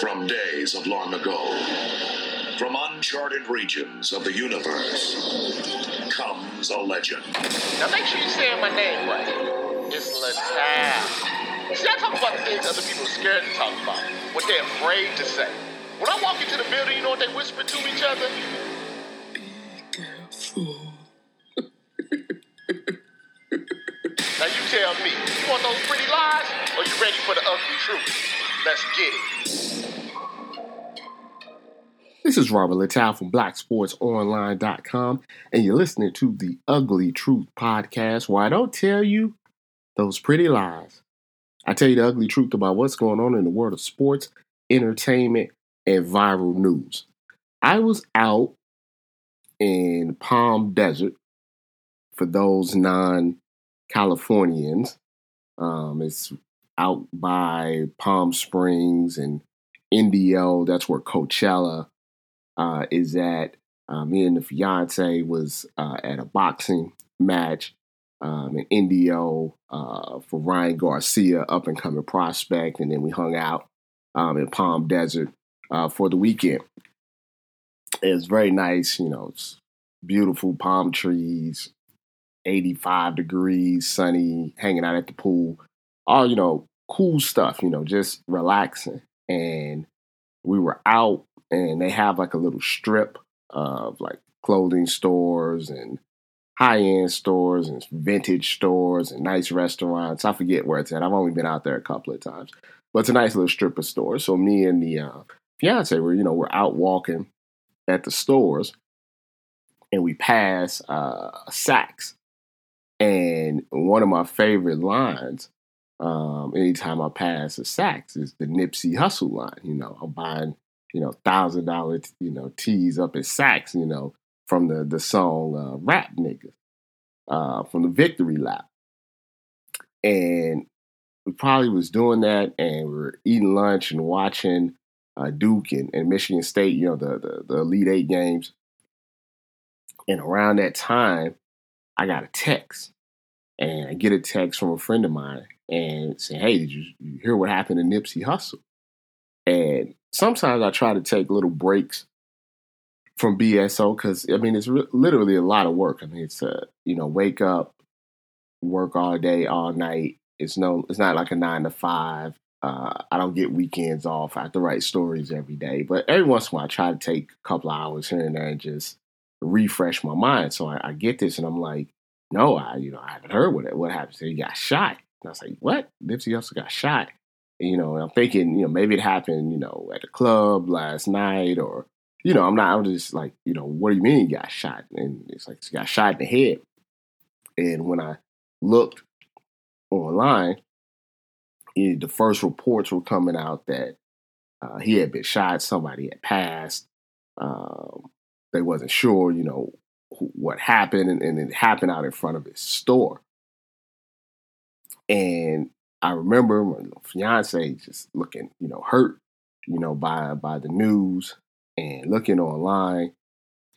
From days of long ago, from uncharted regions of the universe, comes a legend. Now make sure you say my name right. It's Littal. See, I talk about the things other people are scared to talk about, what they're afraid to say. When I walk into the building, you know what they whisper to each other? Careful. Now you tell me, you want those pretty lies, or you ready for the ugly truth? Let's get it. This is Robert Littal from BlackSportsOnline.com, and you're listening to the Ugly Truth podcast, where I don't tell you those pretty lies. I tell you the ugly truth about what's going on in the world of sports, entertainment, and viral news. I was out in Palm Desert for those non Californians. Um, it's out by Palm Springs and Indio. That's where Coachella uh, is that Uh, me and the fiance was uh, at a boxing match um, in Indio uh, for Ryan Garcia, up and coming prospect, and then we hung out um, in Palm Desert uh, for the weekend. It's very nice, you know. It's beautiful palm trees, 85 degrees, sunny, hanging out at the pool. All, you know, cool stuff, you know, just relaxing. And we were out and they have like a little strip of like clothing stores and high end stores and vintage stores and nice restaurants. I forget where it's at. I've only been out there a couple of times, but it's a nice little strip of stores. So me and the uh, fiance were, you know, we're out walking at the stores and we pass uh, Saks. And one of my favorite lines, um, anytime I pass a Saks, is the Nipsey Hussle line. You know, I'm buying, you know, thousand dollar, you know, tees up at Saks. You know, from the the song uh, "Rap Niggas" uh, from the Victory Lap, and we probably was doing that, and we are eating lunch and watching uh, Duke and, and, Michigan State. You know, the, the the Elite Eight games, and around that time, I got a text, and I get a text from a friend of mine, and say, "Hey, did you, you hear what happened to Nipsey Hussle?" And sometimes I try to take little breaks from BSO because I mean it's re- literally a lot of work. I mean it's a you know wake up, work all day, all night. It's no, it's not like a nine to five. Uh, I don't get weekends off. I have to write stories every day, but every once in a while I try to take a couple hours here and there and just refresh my mind. So I, I get this and I'm like, no, I you know I haven't heard what what happened. So he got shot. And I was like, what? Nipsey also got shot. You know, I'm thinking, you know, maybe it happened, you know, at a club last night or you know, I'm not, I'm just like, you know, what do you mean he got shot? And it's like, he got shot in the head. And when I looked online, the first reports were coming out that uh, he had been shot, somebody had passed. Um, they wasn't sure, you know, what happened, and, and, it happened out in front of his store. And I remember my fiance just looking, you know, hurt, you know, by by the news and looking online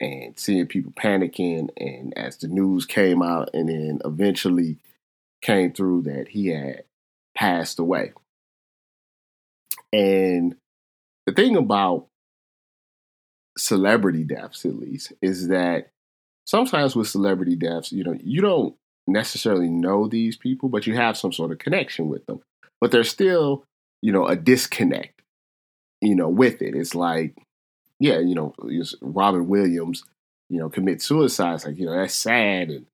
and seeing people panicking. And as the news came out, and then eventually came through that he had passed away. And the thing about celebrity deaths, at least, is that sometimes with celebrity deaths, you know, you don't necessarily know these people, but you have some sort of connection with them. But there's still, you know, a disconnect, you know, with it. It's like yeah, you know, Robin Williams, you know, commit suicide. It's like, you know, that's sad and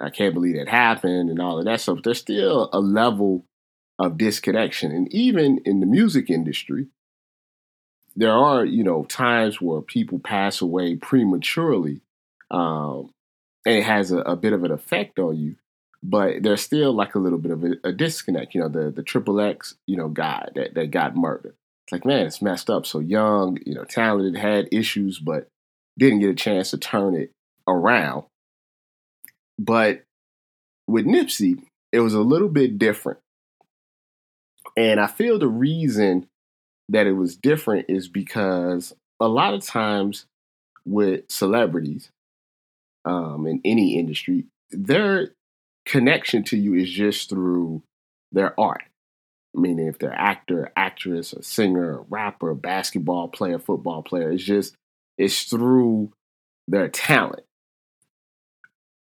I can't believe that happened and all of that stuff. There's still a level of disconnection. And even in the music industry, there are, you know, times where people pass away prematurely. Um, and it has a, a, bit of an effect on you. But there's still like a little bit of a, a disconnect. You know, the the triple X, you know, guy that, that got murdered It's like, man, it's messed up. So young, you know, talented, had issues, but didn't get a chance to turn it around. But with Nipsey, it was a little bit different. And I feel the reason that it was different is because a lot of times with celebrities um, in any industry, their connection to you is just through their art. meaning if they're actor, actress, a singer, rapper, basketball player, football player. It's just it's through their talent.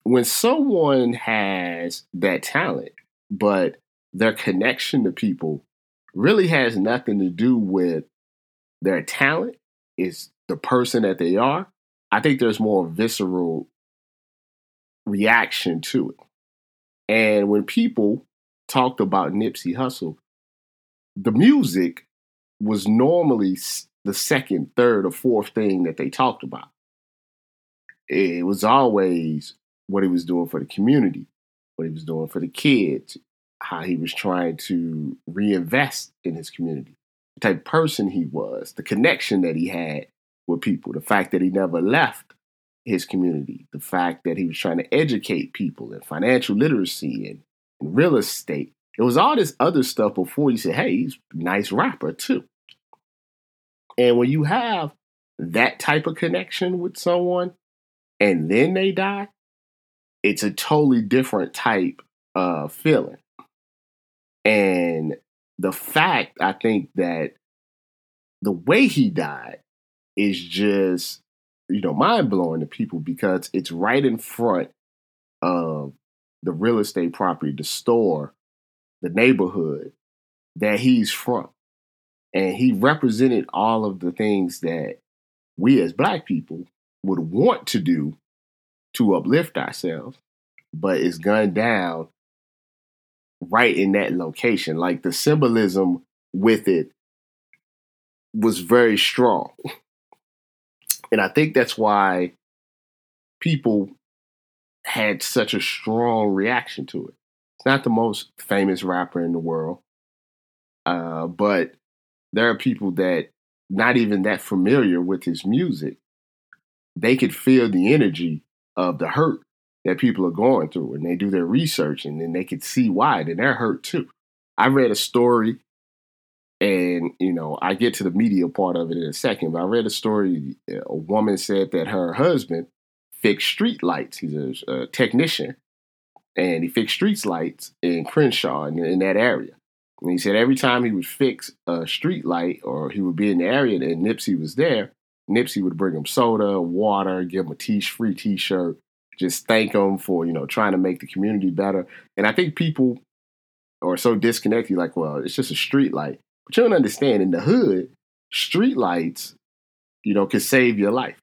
When someone has that talent, but their connection to people really has nothing to do with their talent, is the person that they are. I think there's more visceral reaction to it. And when people talked about Nipsey Hussle, the music was normally the second, third, or fourth thing that they talked about. It was always what he was doing for the community, what he was doing for the kids, how he was trying to reinvest in his community, the type of person he was, the connection that he had with people, the fact that he never left his community, the fact that he was trying to educate people in financial literacy and, and real estate. It was all this other stuff before you said, hey, he's a nice rapper too. And when you have that type of connection with someone and then they die, it's a totally different type of feeling. And the fact, I think that the way he died is just, you know, mind blowing to people because it's right in front of the real estate property, the store, the neighborhood that he's from. And he represented all of the things that we as black people would want to do to uplift ourselves, but it's gunned down right in that location. Like the symbolism with it was very strong. And I think that's why people had such a strong reaction to it. It's not the most famous rapper in the world, uh, but there are people that not even that familiar with his music, they could feel the energy of the hurt that people are going through, and they do their research, and then they could see why, and they're hurt too. I read a story and, you know, I get to the media part of it in a second, but I read a story. A woman said that her husband fixed street lights. He's a, a technician and he fixed street lights in Crenshaw in, in, that area. And he said every time he would fix a street light or he would be in the area and Nipsey was there, Nipsey would bring him soda, water, give him a t- free t-shirt, just thank him for, you know, trying to make the community better. And I think people are so disconnected, like, well, it's just a street light. But you don't understand in the hood, street lights, you know, can save your life.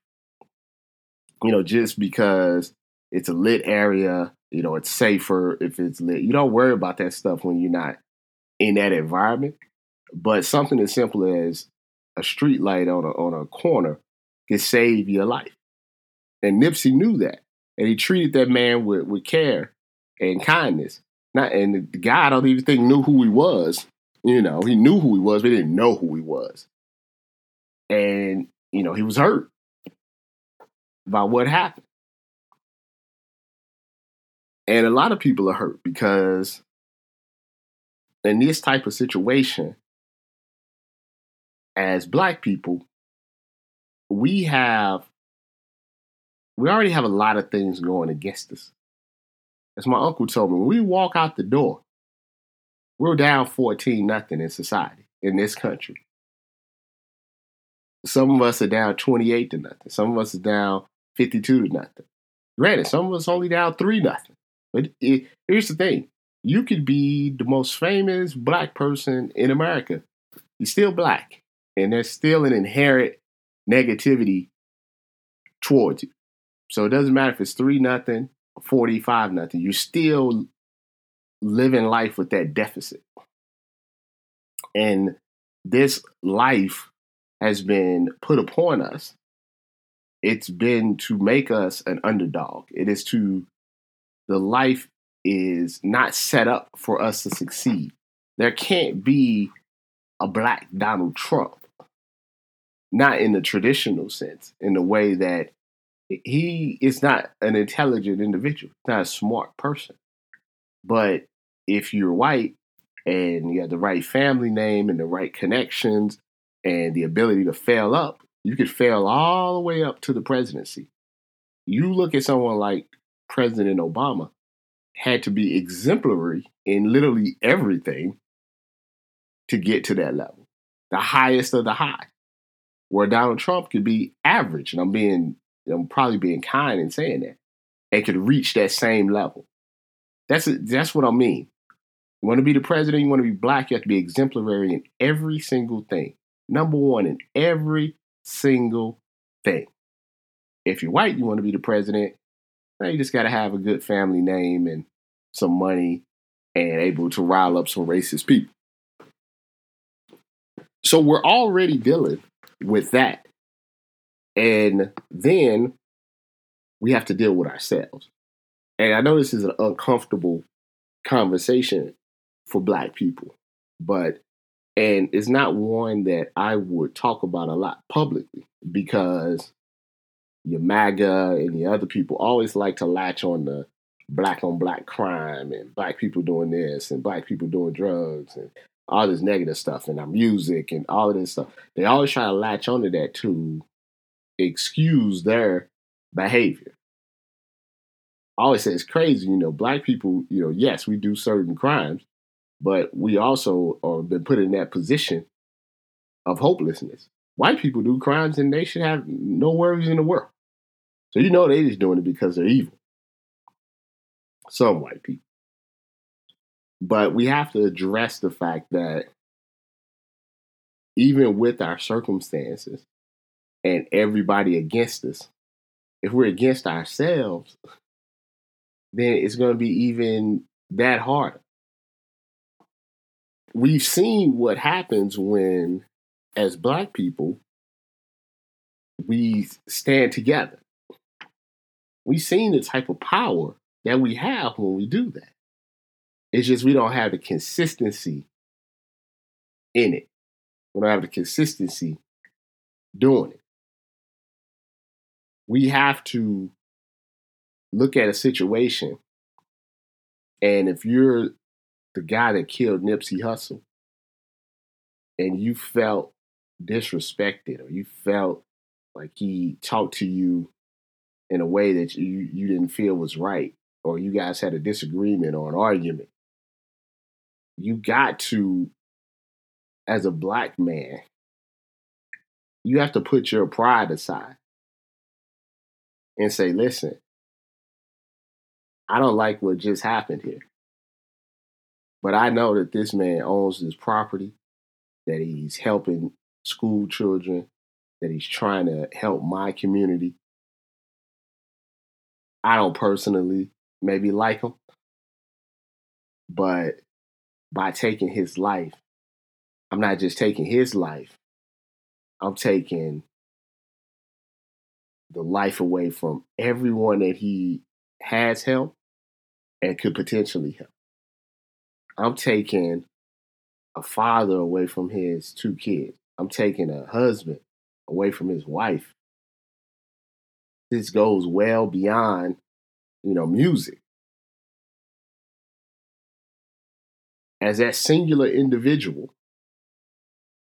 You know, just because it's a lit area, you know, it's safer if it's lit. You don't worry about that stuff when you're not in that environment. But something as simple as a street light on a on a corner can save your life. And Nipsey knew that. And he treated that man with, with care and kindness. Not and the guy I don't even think knew who he was you know, he knew who he was, but he didn't know who he was. And, you know, he was hurt by what happened. And a lot of people are hurt because in this type of situation, as black people, we have we already have a lot of things going against us. As my uncle told me, when we walk out the door, we're down 14 nothing in society, in this country. Some of us are down 28 to nothing. Some of us are down 52 to nothing. Granted, some of us only down 3 nothing. But it, here's the thing you could be the most famous black person in America. You're still black. And there's still an inherent negativity towards you. So it doesn't matter if it's 3 nothing, 45 nothing. You're still living life with that deficit. And this life has been put upon us. It's been to make us an underdog. It is to, the life is not set up for us to succeed. There can't be a black Donald Trump, not in the traditional sense, in the way that he is not an intelligent individual, not a smart person. But if you're white and you have the right family name and the right connections and the ability to fail up, you could fail all the way up to the presidency. You look at someone like President Obama, had to be exemplary in literally everything to get to that level, the highest of the high, where Donald Trump could be average. And I'm being, I'm probably being kind in saying that, and could reach that same level. That's that's what I mean. You want to be the president, you want to be black, you have to be exemplary in every single thing. Number one in every single thing. If you're white, you want to be the president, now you just got to have a good family name and some money and able to rile up some racist people. So we're already dealing with that. And then we have to deal with ourselves. And I know this is an uncomfortable conversation for black people, but and it's not one that I would talk about a lot publicly because your MAGA and the other people always like to latch on the black on black crime and black people doing this and black people doing drugs and all this negative stuff and our music and all of this stuff. They always try to latch onto that to excuse their behavior. I always say it's crazy, you know, black people, you know, yes, we do certain crimes, but we also are been put in that position of hopelessness. White people do crimes and they should have no worries in the world. So you know they just doing it because they're evil. Some white people. But we have to address the fact that even with our circumstances and everybody against us, if we're against ourselves, then it's going to be even that harder. We've seen what happens when, as black people, we stand together. We've seen the type of power that we have when we do that. It's just we don't have the consistency in it. We don't have the consistency doing it. We have to look at a situation, and if you're the guy that killed Nipsey Hussle, and you felt disrespected, or you felt like he talked to you in a way that you, you didn't feel was right, or you guys had a disagreement or an argument, you got to, as a black man, you have to put your pride aside and say, listen, I don't like what just happened here. But I know that this man owns this property, that he's helping school children, that he's trying to help my community. I don't personally maybe like him, but by taking his life, I'm not just taking his life, I'm taking the life away from everyone that he has helped and could potentially help. I'm taking a father away from his two kids. I'm taking a husband away from his wife. This goes well beyond, you know, music. As that singular individual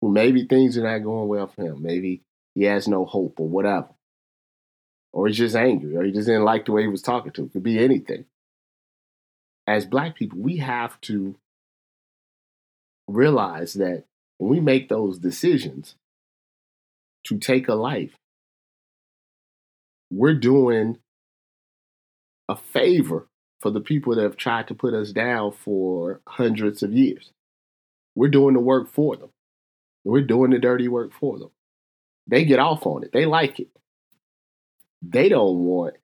who maybe things are not going well for him, maybe he has no hope or whatever, or he's just angry, or he just didn't like the way he was talking to. It could be anything. As black people, we have to realize that when we make those decisions to take a life, we're doing a favor for the people that have tried to put us down for hundreds of years. We're doing the work for them. We're doing the dirty work for them. They get off on it. They like it. They don't want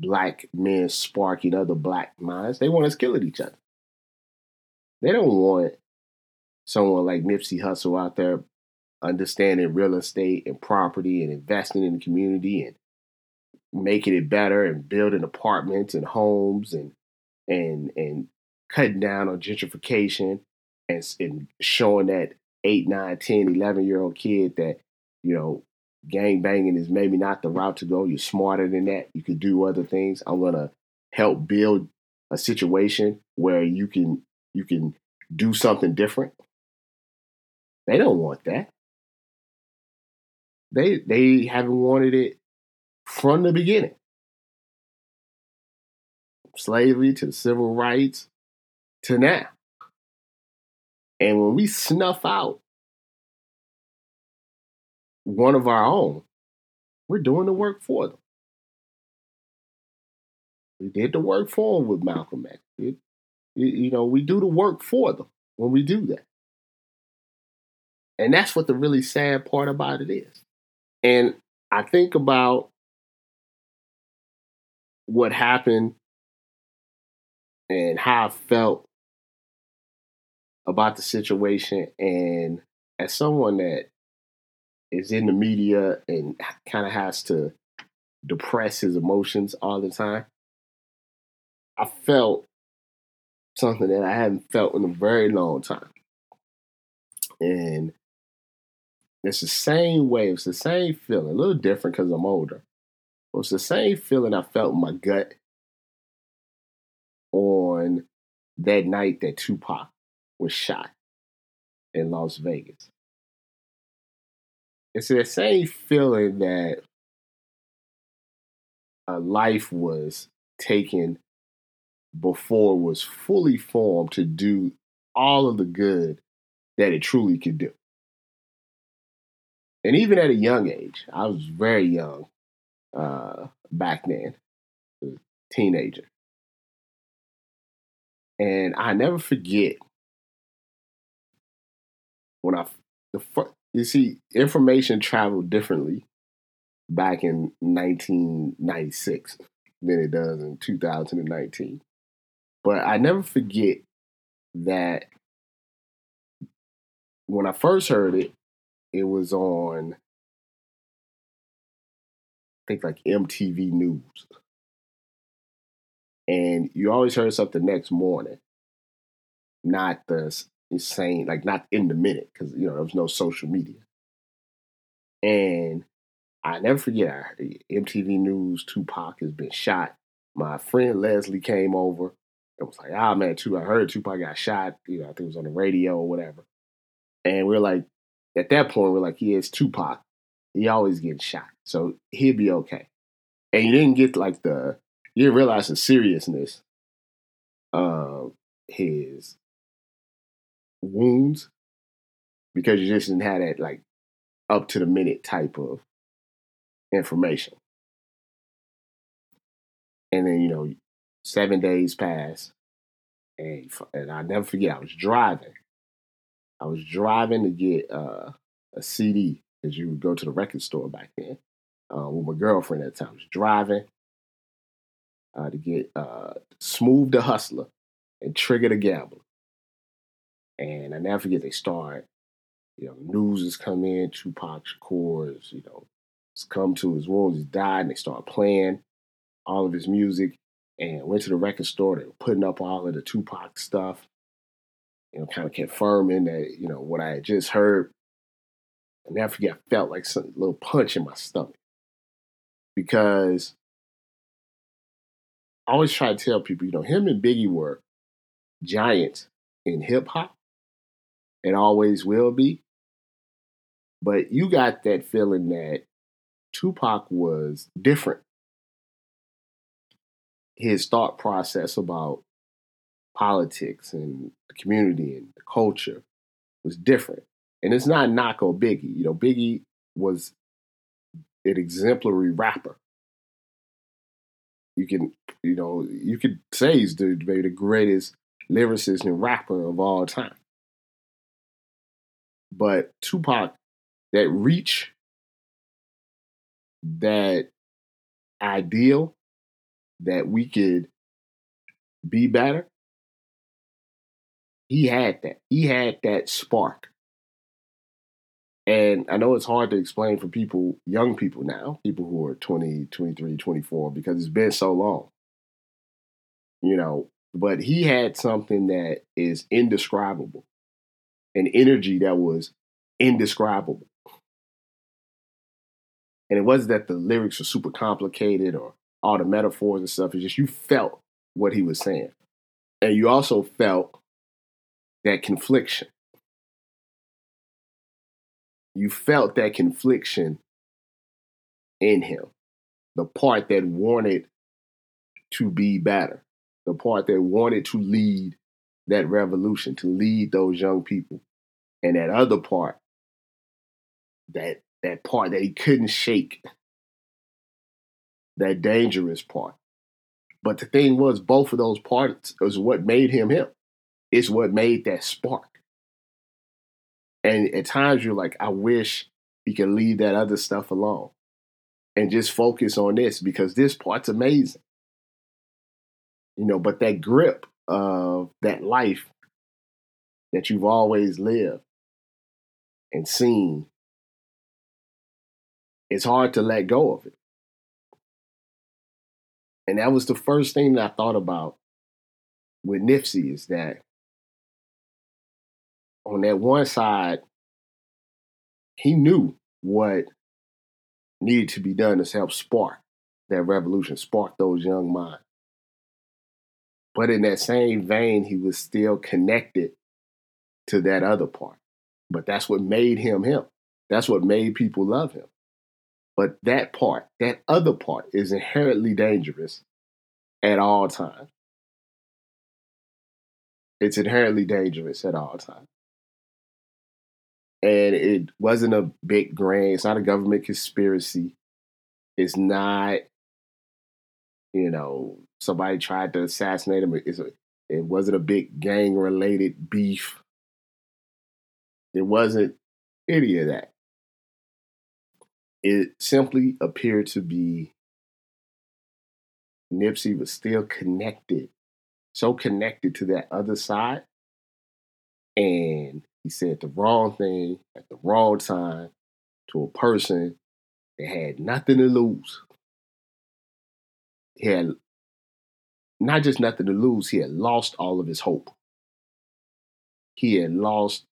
black men sparking other black minds. They want us killing each other. They don't want someone like Nipsey Hussle out there understanding real estate and property and investing in the community and making it better and building apartments and homes and and and cutting down on gentrification and, and showing that 8 9 10 11 year old kid that you know gang banging is maybe not the route to go you're smarter than that you could do other things i'm to help build a situation where you can you can do something different. They don't want that. They they haven't wanted it from the beginning. Slavery to civil rights to now. And when we snuff out one of our own, we're doing the work for them. We did the work for them with Malcolm X. It, you know, we do the work for them when we do that. And that's what the really sad part about it is. And I think about what happened and how I felt about the situation. And as someone that is in the media and kind of has to depress his emotions all the time, I felt something that I hadn't felt in a very long time. And it's the same way, it's the same feeling, a little different because I'm older. But it's the same feeling I felt in my gut on that night that Tupac was shot in Las Vegas. It's the same feeling that a life was taken before it was fully formed to do all of the good that it truly could do. And even at a young age, I was very young uh, back then, a teenager. And I never forget when I the you see information traveled differently back in 1996 than it does in 2019. But I never forget that when I first heard it, it was on I think like MTV News. And you always heard something next morning, not the insane, like not in the minute, because you know there was no social media. And I never forget, MTV News, Tupac has been shot. My friend Leslie came over and was like, ah, man, too, I heard Tupac got shot. You know, I think it was on the radio or whatever. And we're like, at that point, we're like, he is Tupac. He always getting shot. So he'll be okay. And you didn't get like the, you didn't realize the seriousness of his wounds because you just didn't have that like up to the minute type of information. And then, you know, seven days pass, and, and I never forget, I was driving. I was driving to get uh, a CD because you would go to the record store back then uh, with my girlfriend at the time. I was driving uh, to get uh, Smooth the Hustler and Trigger the Gambler. And I never forget, they start, you know, news has come in, Tupac Shakur is, you know, has come to his wounds, he's died, and they start playing all of his music and went to the record store. They were putting up all of the Tupac stuff, you know, kind of confirming that, you know, what I had just heard. And never forget, I felt like some little punch in my stomach because I always try to tell people, you know, him and Biggie were giants in hip hop and always will be. But you got that feeling that Tupac was different. His thought process about politics and the community and the culture was different. And it's not knock on Biggie. You know, Biggie was an exemplary rapper. You can, you know, you could say he's the, maybe the greatest lyricist and rapper of all time. But Tupac, that reach, that ideal that we could be better, he had that. He had that spark. And I know it's hard to explain for people, young people now, people who are 20, 23, 24, because it's been so long. You know, but he had something that is indescribable, an energy that was indescribable. And it wasn't that the lyrics were super complicated or all the metaphors and stuff. It's just you felt what he was saying. And you also felt that confliction you felt that confliction in him. The part that wanted to be better, the part that wanted to lead that revolution, to lead those young people. And that other part, that that part that he couldn't shake, that dangerous part. But the thing was, both of those parts is what made him him. It's what made that spark. And at times you're like, I wish he could leave that other stuff alone and just focus on this because this part's amazing. You know, but that grip of that life that you've always lived and seen, it's hard to let go of it. And that was the first thing that I thought about with Nipsey is that on that one side, he knew what needed to be done to help spark that revolution, spark those young minds. But in that same vein, he was still connected to that other part. But that's what made him him. That's what made people love him. But that part, that other part, is inherently dangerous at all times. It's inherently dangerous at all times and it wasn't a big grand. It's not a government conspiracy. It's not, you know, somebody tried to assassinate him. It's a, it wasn't a big gang related beef. It wasn't any of that. It simply appeared to be Nipsey was still connected, so connected to that other side. And he said the wrong thing at the wrong time to a person that had nothing to lose. He had not just nothing to lose, he had lost all of his hope. He had lost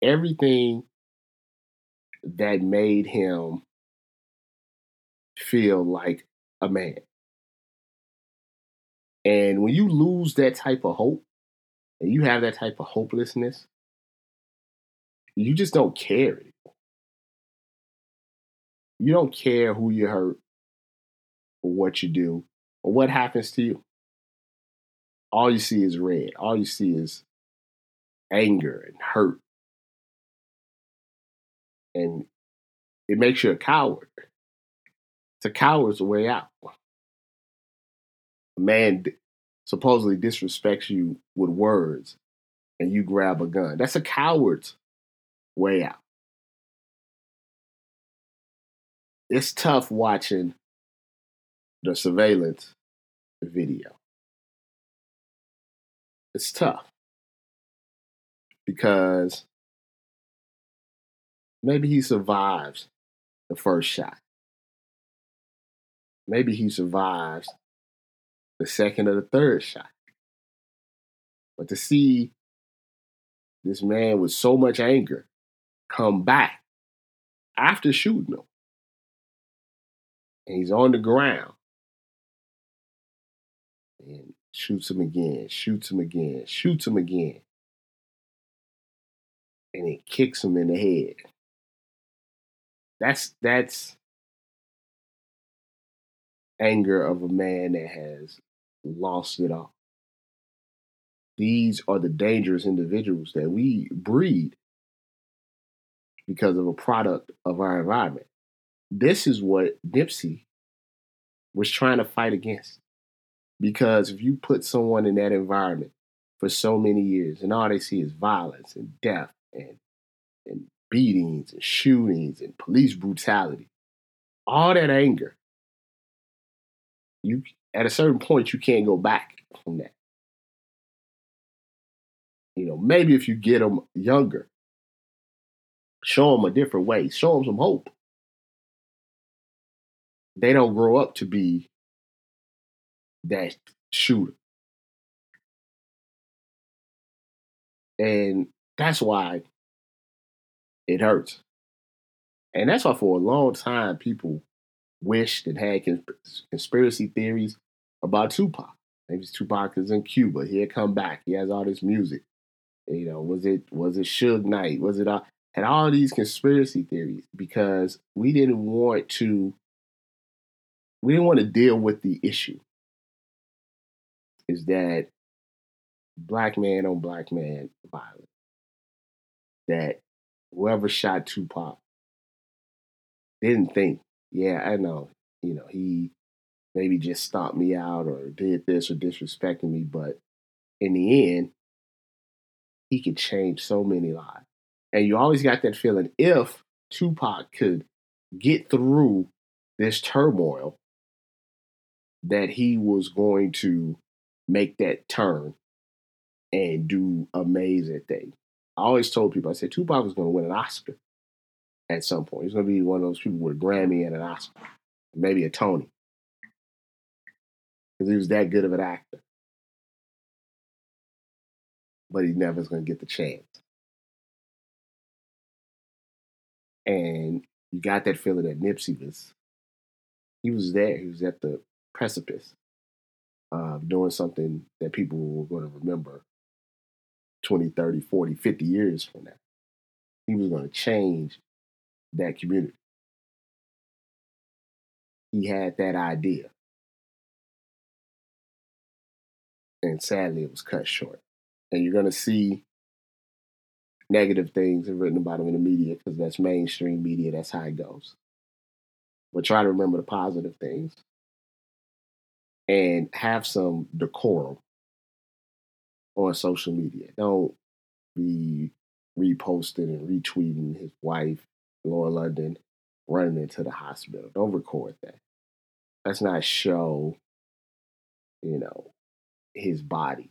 everything that made him feel like a man. And when you lose that type of hope, and you have that type of hopelessness, you just don't care You don't care who you hurt or what you do or what happens to you. All you see is red. All you see is anger and hurt. And it makes you a coward. It's a coward's way out. A man supposedly disrespects you with words and you grab a gun. That's a coward's way out. It's tough watching the surveillance video. It's tough because maybe he survives the first shot. Maybe he survives the second or the third shot. But to see this man with so much anger come back after shooting him. And he's on the ground. And shoots him again, shoots him again, shoots him again. And it kicks him in the head. That's that's anger of a man that has lost it all. These are the dangerous individuals that we breed because of a product of our environment. This is what Nipsey was trying to fight against. Because if you put someone in that environment for so many years and all they see is violence and death and, and beatings and shootings and police brutality, all that anger, you at a certain point you can't go back from that. You know, maybe if you get them younger, show them a different way, show them some hope. They don't grow up to be that shooter. And that's why it hurts. And that's why for a long time people wished and had conspiracy theories about Tupac. Maybe Tupac is in Cuba. He'll come back. He has all this music. You know, was it was it Suge Knight? Was it all? had all these conspiracy theories because we didn't want to we didn't want to deal with the issue is that black man on black man violence. That whoever shot Tupac didn't think, yeah, I know, you know, he maybe just stomped me out or did this or disrespected me, but in the end, he could change so many lives. And you always got that feeling if Tupac could get through this turmoil, that he was going to make that turn and do amazing things. I always told people, I said Tupac was going to win an Oscar at some point. He's going to be one of those people with a Grammy and an Oscar, maybe a Tony, because he was that good of an actor. But he never is going to get the chance. And you got that feeling that Nipsey was, he was there. He was at the precipice of doing something that people were going to remember 20, 30, 40, 50 years from now. He was going to change that community. He had that idea. And sadly, it was cut short. And you're going to see negative things written about him in the media because that's mainstream media. That's how it goes. But try to remember the positive things and have some decorum on social media. Don't be reposting and retweeting his wife, Lauren London, running into the hospital. Don't record that. Let's not show, you know, his body.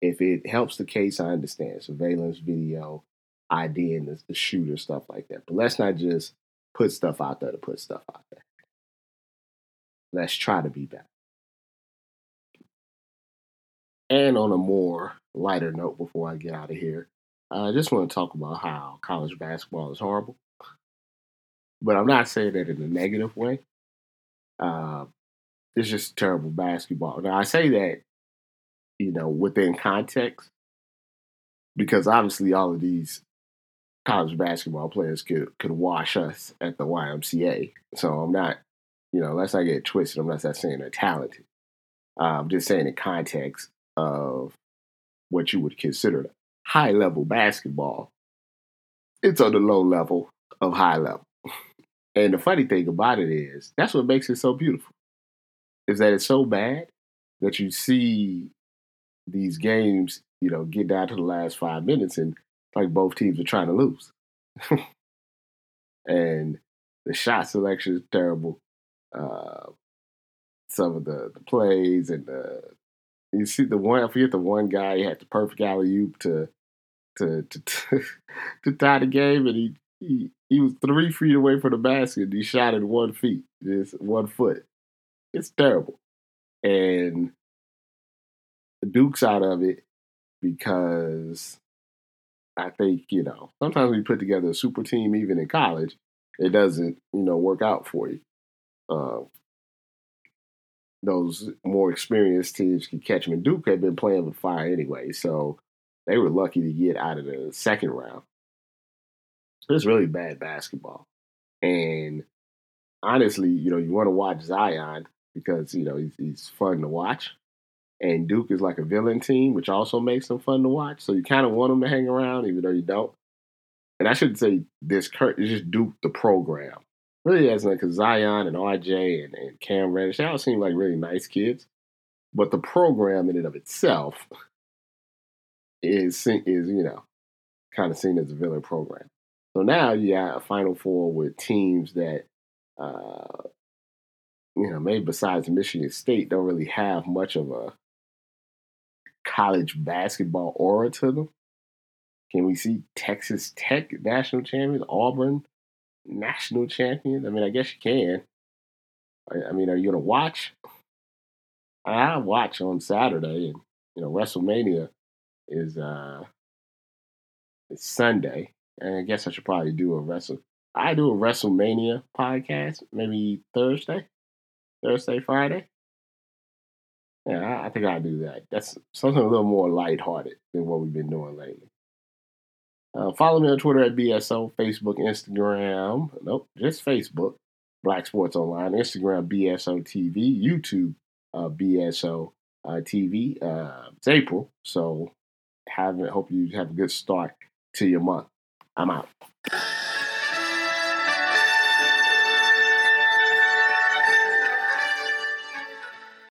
If it helps the case, I understand. Surveillance video, ID and the, the shooter, stuff like that. But let's not just put stuff out there to put stuff out there. Let's try to be better. And on a more lighter note, before I get out of here, I just want to talk about how college basketball is horrible. But I'm not saying that in a negative way. Uh, it's just terrible basketball. Now, I say that, you know, within context, because obviously all of these college basketball players could, could wash us at the YMCA. So I'm not, you know, let's not get twisted. I'm not saying they're talented. Uh, I'm just saying in context, of what you would consider high level basketball. It's on the low level of high level. And the funny thing about it is, that's what makes it so beautiful. Is that it's so bad that you see these games, you know, get down to the last five minutes and like both teams are trying to lose. and the shot selection is terrible. Uh, some of the, the plays and the you see the one I forget the one guy had the perfect alley oop to to to to, to tie the game, and he, he he was three feet away from the basket. He shot it one feet, just one foot. It's terrible, and the Duke's out of it because I think you know sometimes we put together a super team, even in college, it doesn't you know work out for you. Uh, those more experienced teams could catch them. And Duke had been playing with fire anyway, so they were lucky to get out of the second round. It's really bad basketball. And honestly, you know, you want to watch Zion because, you know, he's, he's fun to watch. And Duke is like a villain team, which also makes them fun to watch. So you kind of want them to hang around, even though you don't. And I shouldn't say this Kurt is just Duke the program really as like Zion and RJ and, and Cam Reddish, they all seem like really nice kids. But the program in and of itself is is you know kind of seen as a villain program. So now you got a Final Four with teams that uh, you know maybe besides Michigan State don't really have much of a college basketball aura to them. Can we see Texas Tech national champions, Auburn national champions? I mean, I guess you can. I, I mean, are you gonna watch? I watch on Saturday, and you know, WrestleMania is uh it's Sunday, and I guess I should probably do a wrestle. I do a WrestleMania podcast, maybe Thursday, Thursday, Friday. Yeah, I, I think I'll do that. That's something a little more lighthearted than what we've been doing lately. Uh, follow me on Twitter at BSO, Facebook, Instagram. Nope, just Facebook. Black Sports Online, Instagram BSO TV, YouTube uh, BSO uh, TV. Uh, it's April, so have hope you have a good start to your month. I'm out.